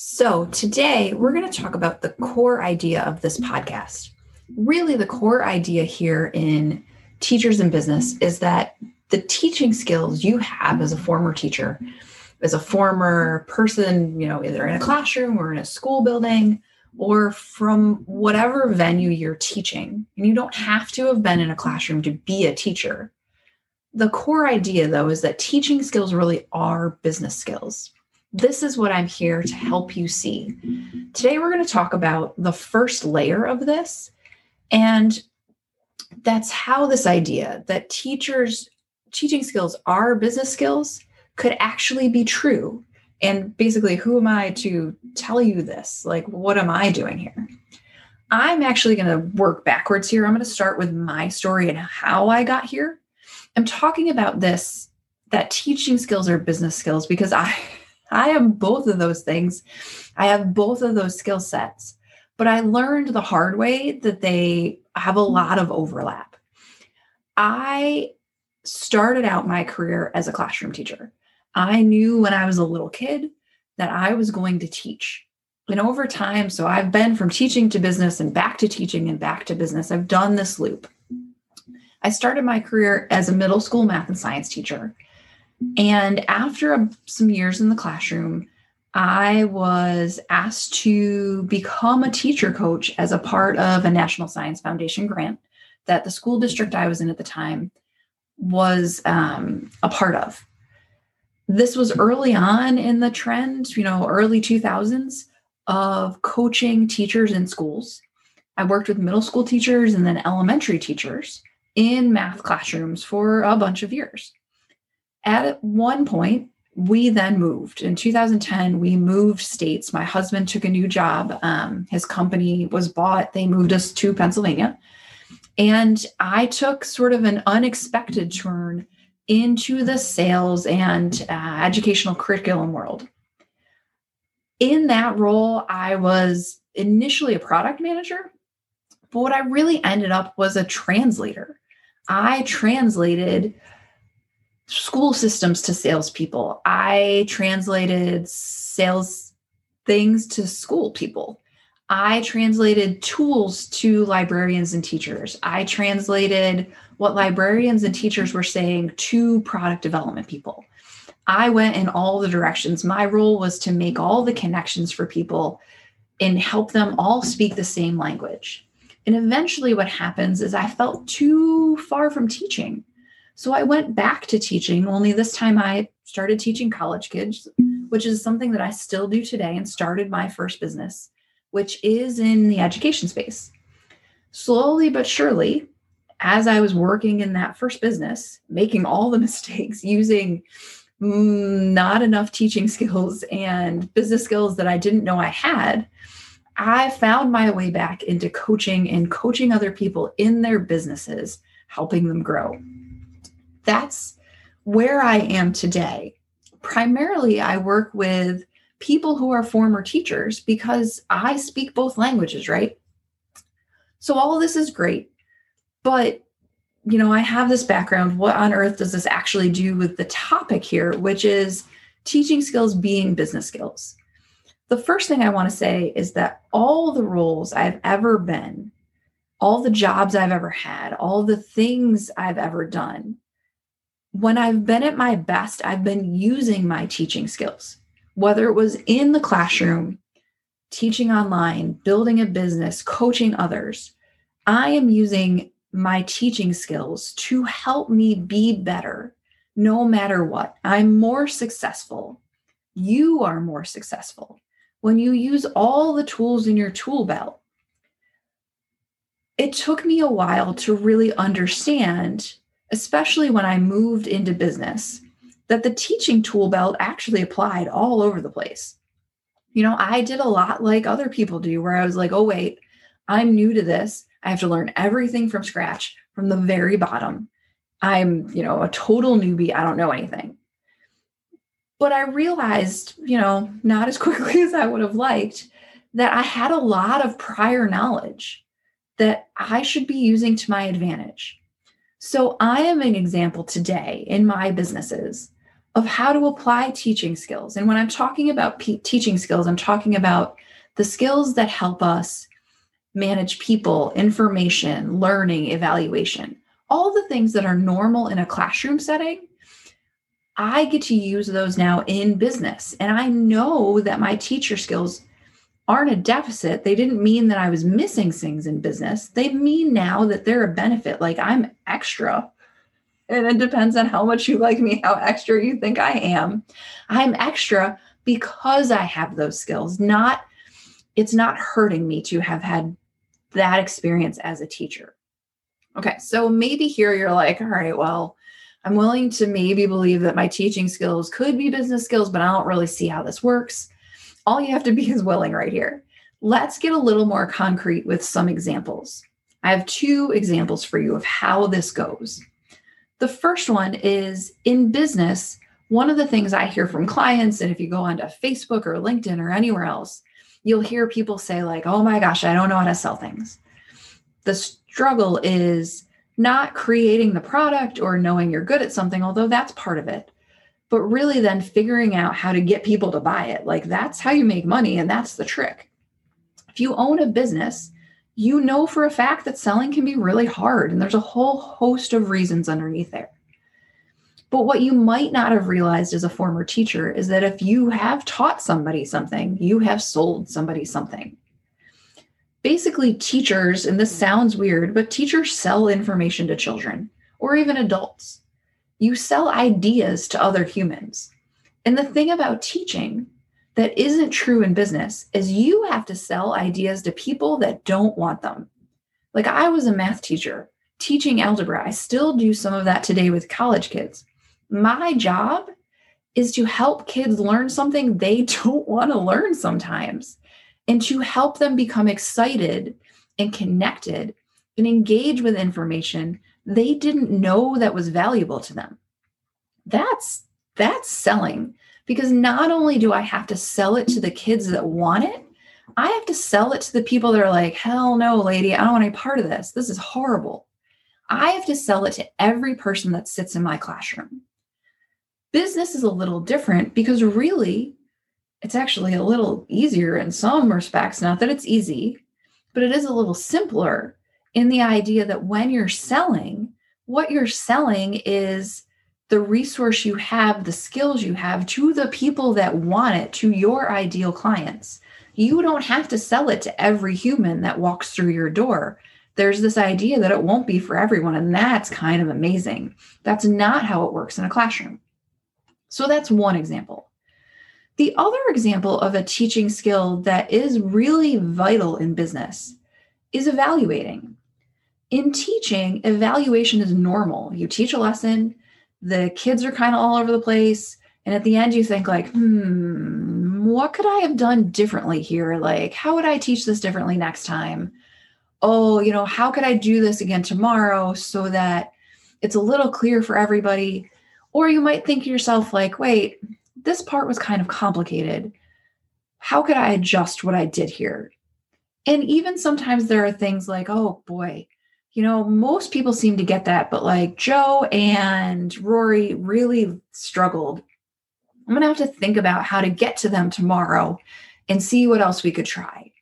So, today we're going to talk about the core idea of this podcast. Really, the core idea here in Teachers in Business is that the teaching skills you have as a former teacher, as a former person, you know, either in a classroom or in a school building or from whatever venue you're teaching, and you don't have to have been in a classroom to be a teacher the core idea, though, is that teaching skills really are business skills. This is what I'm here to help you see. Today, we're going to talk about the first layer of this. And that's how this idea that teachers' teaching skills are business skills could actually be true. And basically, who am I to tell you this? Like, what am I doing here? I'm actually going to work backwards here. I'm going to start with my story and how I got here I'm talking about this that teaching skills are business skills because I I am both of those things. I have both of those skill sets. But I learned the hard way that they have a mm-hmm. lot of overlap. I started out my career as a classroom teacher. I knew when I was a little kid that I was going to teach. And over time, so I've been from teaching to business and back to teaching and back to business. I've done this loop. I started my career as a middle school math and science teacher. And after a, some years in the classroom, I was asked to become a teacher coach as a part of a National Science Foundation grant that the school district I was in at the time was um, a part of. This was early on in the trend, you know, early 2000s of coaching teachers in schools. I worked with middle school teachers and then elementary teachers in math classrooms for a bunch of years. At one point, we then moved. In 2010, we moved states. My husband took a new job. Um, his company was bought. They moved us to Pennsylvania. And I took sort of an unexpected turn into the sales and uh, educational curriculum world. In that role, I was initially a product manager, but what I really ended up was a translator. I translated school systems to salespeople. I translated sales things to school people. I translated tools to librarians and teachers. I translated what librarians and teachers were saying to product development people. I went in all the directions. My role was to make all the connections for people and help them all speak the same language. And eventually, what happens is I felt too far from teaching. So I went back to teaching, only this time I started teaching college kids, which is something that I still do today and started my first business, which is in the education space. Slowly but surely, as I was working in that first business, making all the mistakes, using mm, not enough teaching skills and business skills that I didn't know I had, I found my way back into coaching and coaching other people in their businesses, helping them grow. That's where I am today. Primarily, I work with people who are former teachers because I speak both languages, right? So, all this is great. But, you know, I have this background. What on earth does this actually do with the topic here, which is teaching skills being business skills? the first thing I want to say is that all the roles I've ever been, all the jobs I've ever had, all the things I've ever done, when I've been at my best, I've been using my teaching skills, whether it was in the classroom, teaching online, building a business, coaching others. I am using my teaching skills to help me be better no matter what. I'm more successful. You are more successful when you use all the tools in your tool belt. It took me a while to really understand, especially when I moved into business, that the teaching tool belt actually applied all over the place. You know, I did a lot like other people do, where I was like, oh, wait, I'm new to this. I have to learn everything from scratch from the very bottom. I'm, you know, a total newbie. I don't know anything. But I realized, you know, not as quickly as I would have liked, that I had a lot of prior knowledge that I should be using to my advantage. So I am an example today in my businesses of how to apply teaching skills. And when I'm talking about teaching skills, I'm talking about the skills that help us manage people, information, learning, evaluation, all the things that are normal in a classroom setting. I get to use those now in business. And I know that my teacher skills aren't a deficit. They didn't mean that I was missing things in business. They mean now that they're a benefit. Like I'm extra. And it depends on how much you like me, how extra you think I am. I'm extra because I have those skills, not it's not hurting me to have had that experience as a teacher. Okay, so maybe here you're like, all right, well, I'm willing to maybe believe that my teaching skills could be business skills, but I don't really see how this works. All you have to be is willing right here. Let's get a little more concrete with some examples. I have two examples for you of how this goes. The first one is in business, one of the things I hear from clients, and if you go onto Facebook or LinkedIn or anywhere else, you'll hear people say, like, oh my gosh, I don't know how to sell things. The struggle is not creating the product or knowing you're good at something, although that's part of it but really then figuring out how to get people to buy it. Like that's how you make money, and that's the trick. If you own a business, you know for a fact that selling can be really hard, and there's a whole host of reasons underneath there. But what you might not have realized as a former teacher is that if you have taught somebody something, you have sold somebody something. Basically, teachers, and this sounds weird, but teachers sell information to children or even adults you sell ideas to other humans. And the thing about teaching that isn't true in business is you have to sell ideas to people that don't want them. Like I was a math teacher teaching algebra. I still do some of that today with college kids. My job is to help kids learn something they don't want to learn sometimes and to help them become excited and connected and engage with information they didn't know that was valuable to them. That's that's selling because not only do I have to sell it to the kids that want it, I have to sell it to the people that are like, hell no, lady, I don't want any part of this. This is horrible. I have to sell it to every person that sits in my classroom. Business is a little different because really, it's actually a little easier in some respects. Not that it's easy, but it is a little simpler in the idea that when you're selling, what you're selling is the resource you have, the skills you have to the people that want it, to your ideal clients. You don't have to sell it to every human that walks through your door. There's this idea that it won't be for everyone, and that's kind of amazing. That's not how it works in a classroom. So that's one example. The other example of a teaching skill that is really vital in business is evaluating. In teaching, evaluation is normal. You teach a lesson, the kids are kind of all over the place and at the end you think like hmm what could i have done differently here? Like how would i teach this differently next time? Oh you know how could i do this again tomorrow so that it's a little clear for everybody? Or you might think to yourself like wait this part was kind of complicated. How could i adjust what i did here? And even sometimes there are things like oh boy you know, most people seem to get that, but like Joe and Rory really struggled. I'm going to have to think about how to get to them tomorrow and see what else we could try.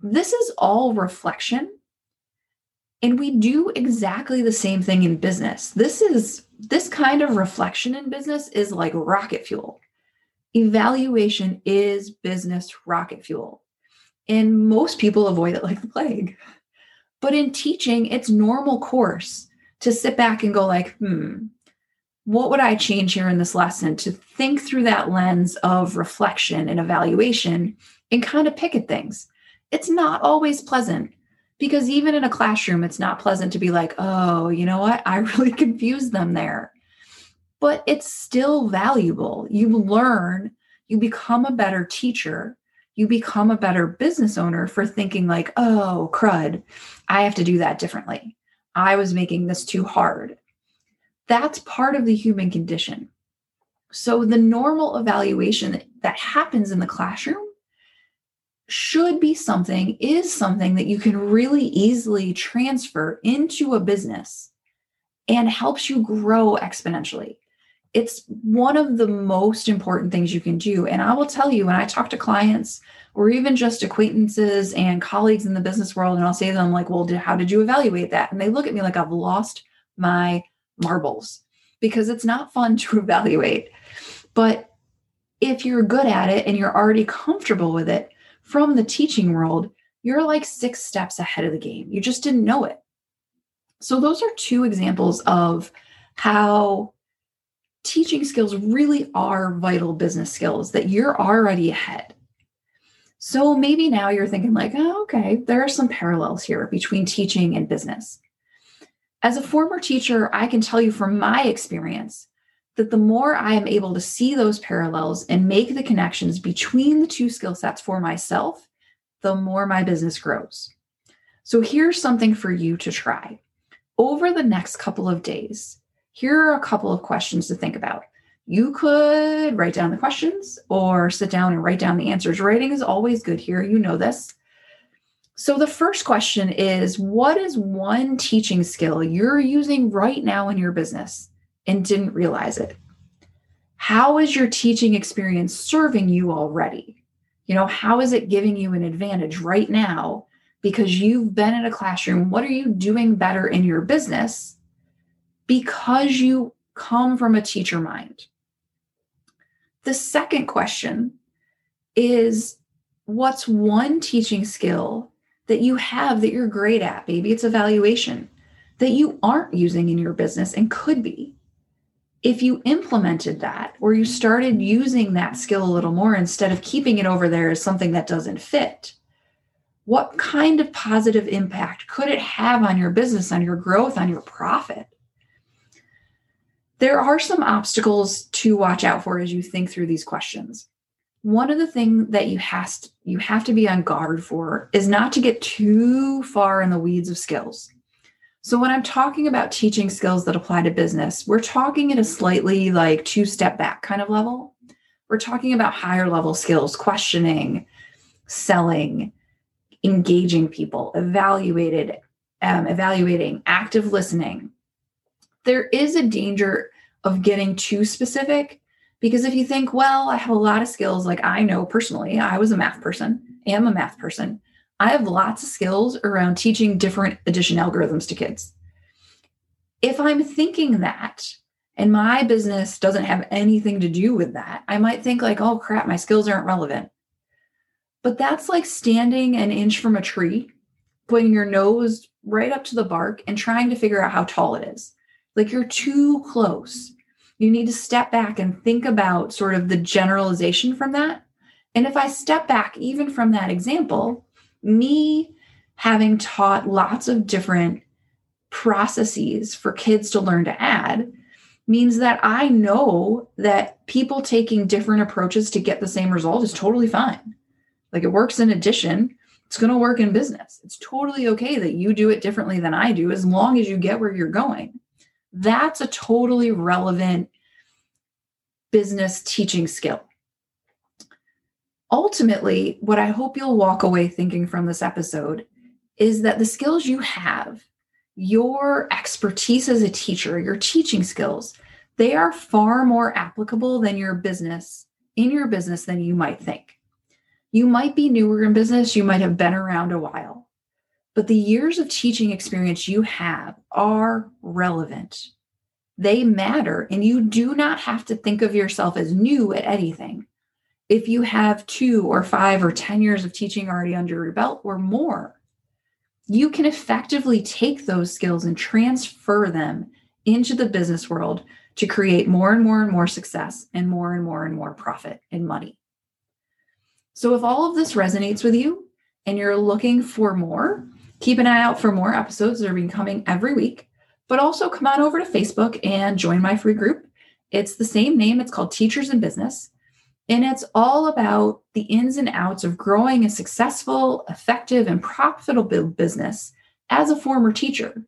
This is all reflection. And we do exactly the same thing in business. This is this kind of reflection in business is like rocket fuel. Evaluation is business rocket fuel. And most people avoid it like the plague. But in teaching, it's normal course to sit back and go like, hmm, what would I change here in this lesson? To think through that lens of reflection and evaluation and kind of pick at things. It's not always pleasant because even in a classroom, it's not pleasant to be like, oh, you know what? I really confused them there. But it's still valuable. You learn, you become a better teacher, you become a better business owner for thinking, like, oh, crud, I have to do that differently. I was making this too hard. That's part of the human condition. So, the normal evaluation that happens in the classroom should be something, is something that you can really easily transfer into a business and helps you grow exponentially. It's one of the most important things you can do. And I will tell you, when I talk to clients or even just acquaintances and colleagues in the business world, and I'll say to them, like, well, how did you evaluate that? And they look at me like I've lost my marbles because it's not fun to evaluate. But if you're good at it and you're already comfortable with it from the teaching world, you're like six steps ahead of the game. You just didn't know it. So, those are two examples of how teaching skills really are vital business skills that you're already ahead. So, maybe now you're thinking, like, oh, okay, there are some parallels here between teaching and business. As a former teacher, I can tell you from my experience that the more I am able to see those parallels and make the connections between the two skill sets for myself, the more my business grows. So here's something for you to try. Over the next couple of days, here are a couple of questions to think about. You could write down the questions or sit down and write down the answers. Writing is always good here. You know this. So, the first question is What is one teaching skill you're using right now in your business and didn't realize it? How is your teaching experience serving you already? You know, how is it giving you an advantage right now because you've been in a classroom? What are you doing better in your business because you come from a teacher mind? The second question is what's one teaching skill that you have that you're great at? Maybe it's evaluation that you aren't using in your business and could be if you implemented that or you started using that skill a little more instead of keeping it over there as something that doesn't fit, what kind of positive impact could it have on your business, on your growth, on your profit? There are some obstacles to watch out for as you think through these questions. One of the things that you has to, you have to be on guard for is not to get too far in the weeds of skills. So when I'm talking about teaching skills that apply to business, we're talking at a slightly like two step back kind of level. We're talking about higher level skills, questioning, selling, engaging people, evaluated, um, evaluating, active listening. There is a danger of getting too specific because if you think, well, I have a lot of skills, like I know personally, I was a math person, am a math person. I have lots of skills around teaching different addition algorithms to kids. If I'm thinking that and my business doesn't have anything to do with that, I might think like, oh crap, my skills aren't relevant. But that's like standing an inch from a tree, putting your nose right up to the bark and trying to figure out how tall it is. Like you're too close. You need to step back and think about sort of the generalization from that. And if I step back even from that example, me having taught lots of different processes for kids to learn to add means that I know that people taking different approaches to get the same result is totally fine. Like it works in addition, it's going to work in business. It's totally okay that you do it differently than I do as long as you get where you're going. That's a totally relevant business teaching skill. Ultimately, what I hope you'll walk away thinking from this episode is that the skills you have, your expertise as a teacher, your teaching skills, they are far more applicable than your business in your business than you might think. You might be newer in business, you might have been around a while, but the years of teaching experience you have are relevant. They matter, and you do not have to think of yourself as new at anything if you have two or five or 10 years of teaching already under your belt or more, you can effectively take those skills and transfer them into the business world to create more and more and more success and more and more and more profit and money. So, if all of this resonates with you and you're looking for more, keep an eye out for more episodes that are being coming every week. But also come on over to Facebook and join my free group. It's the same name, it's called Teachers in Business. And it's all about the ins and outs of growing a successful, effective, and profitable business as a former teacher,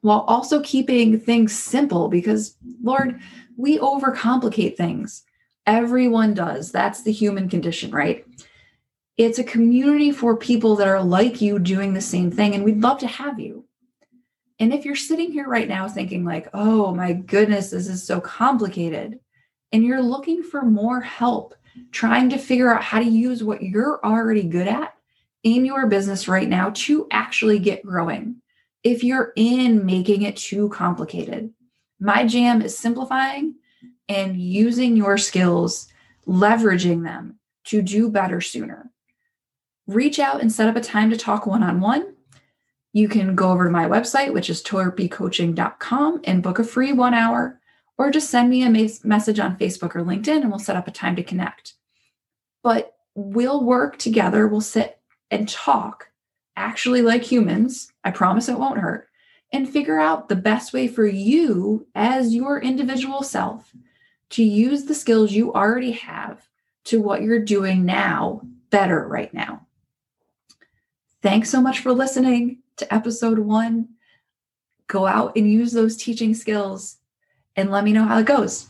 while also keeping things simple because, Lord, we overcomplicate things. Everyone does. That's the human condition, right? It's a community for people that are like you doing the same thing, and we'd love to have you. And if you're sitting here right now thinking, like, oh my goodness, this is so complicated, and you're looking for more help trying to figure out how to use what you're already good at in your business right now to actually get growing. If you're in making it too complicated, my jam is simplifying and using your skills, leveraging them to do better sooner. Reach out and set up a time to talk one on one. You can go over to my website, which is torpycoaching.com, and book a free one hour or just send me a message on Facebook or LinkedIn and we'll set up a time to connect. But we'll work together, we'll sit and talk actually like humans. I promise it won't hurt. And figure out the best way for you as your individual self to use the skills you already have to what you're doing now better right now. Thanks so much for listening to episode one. Go out and use those teaching skills and let me know how it goes.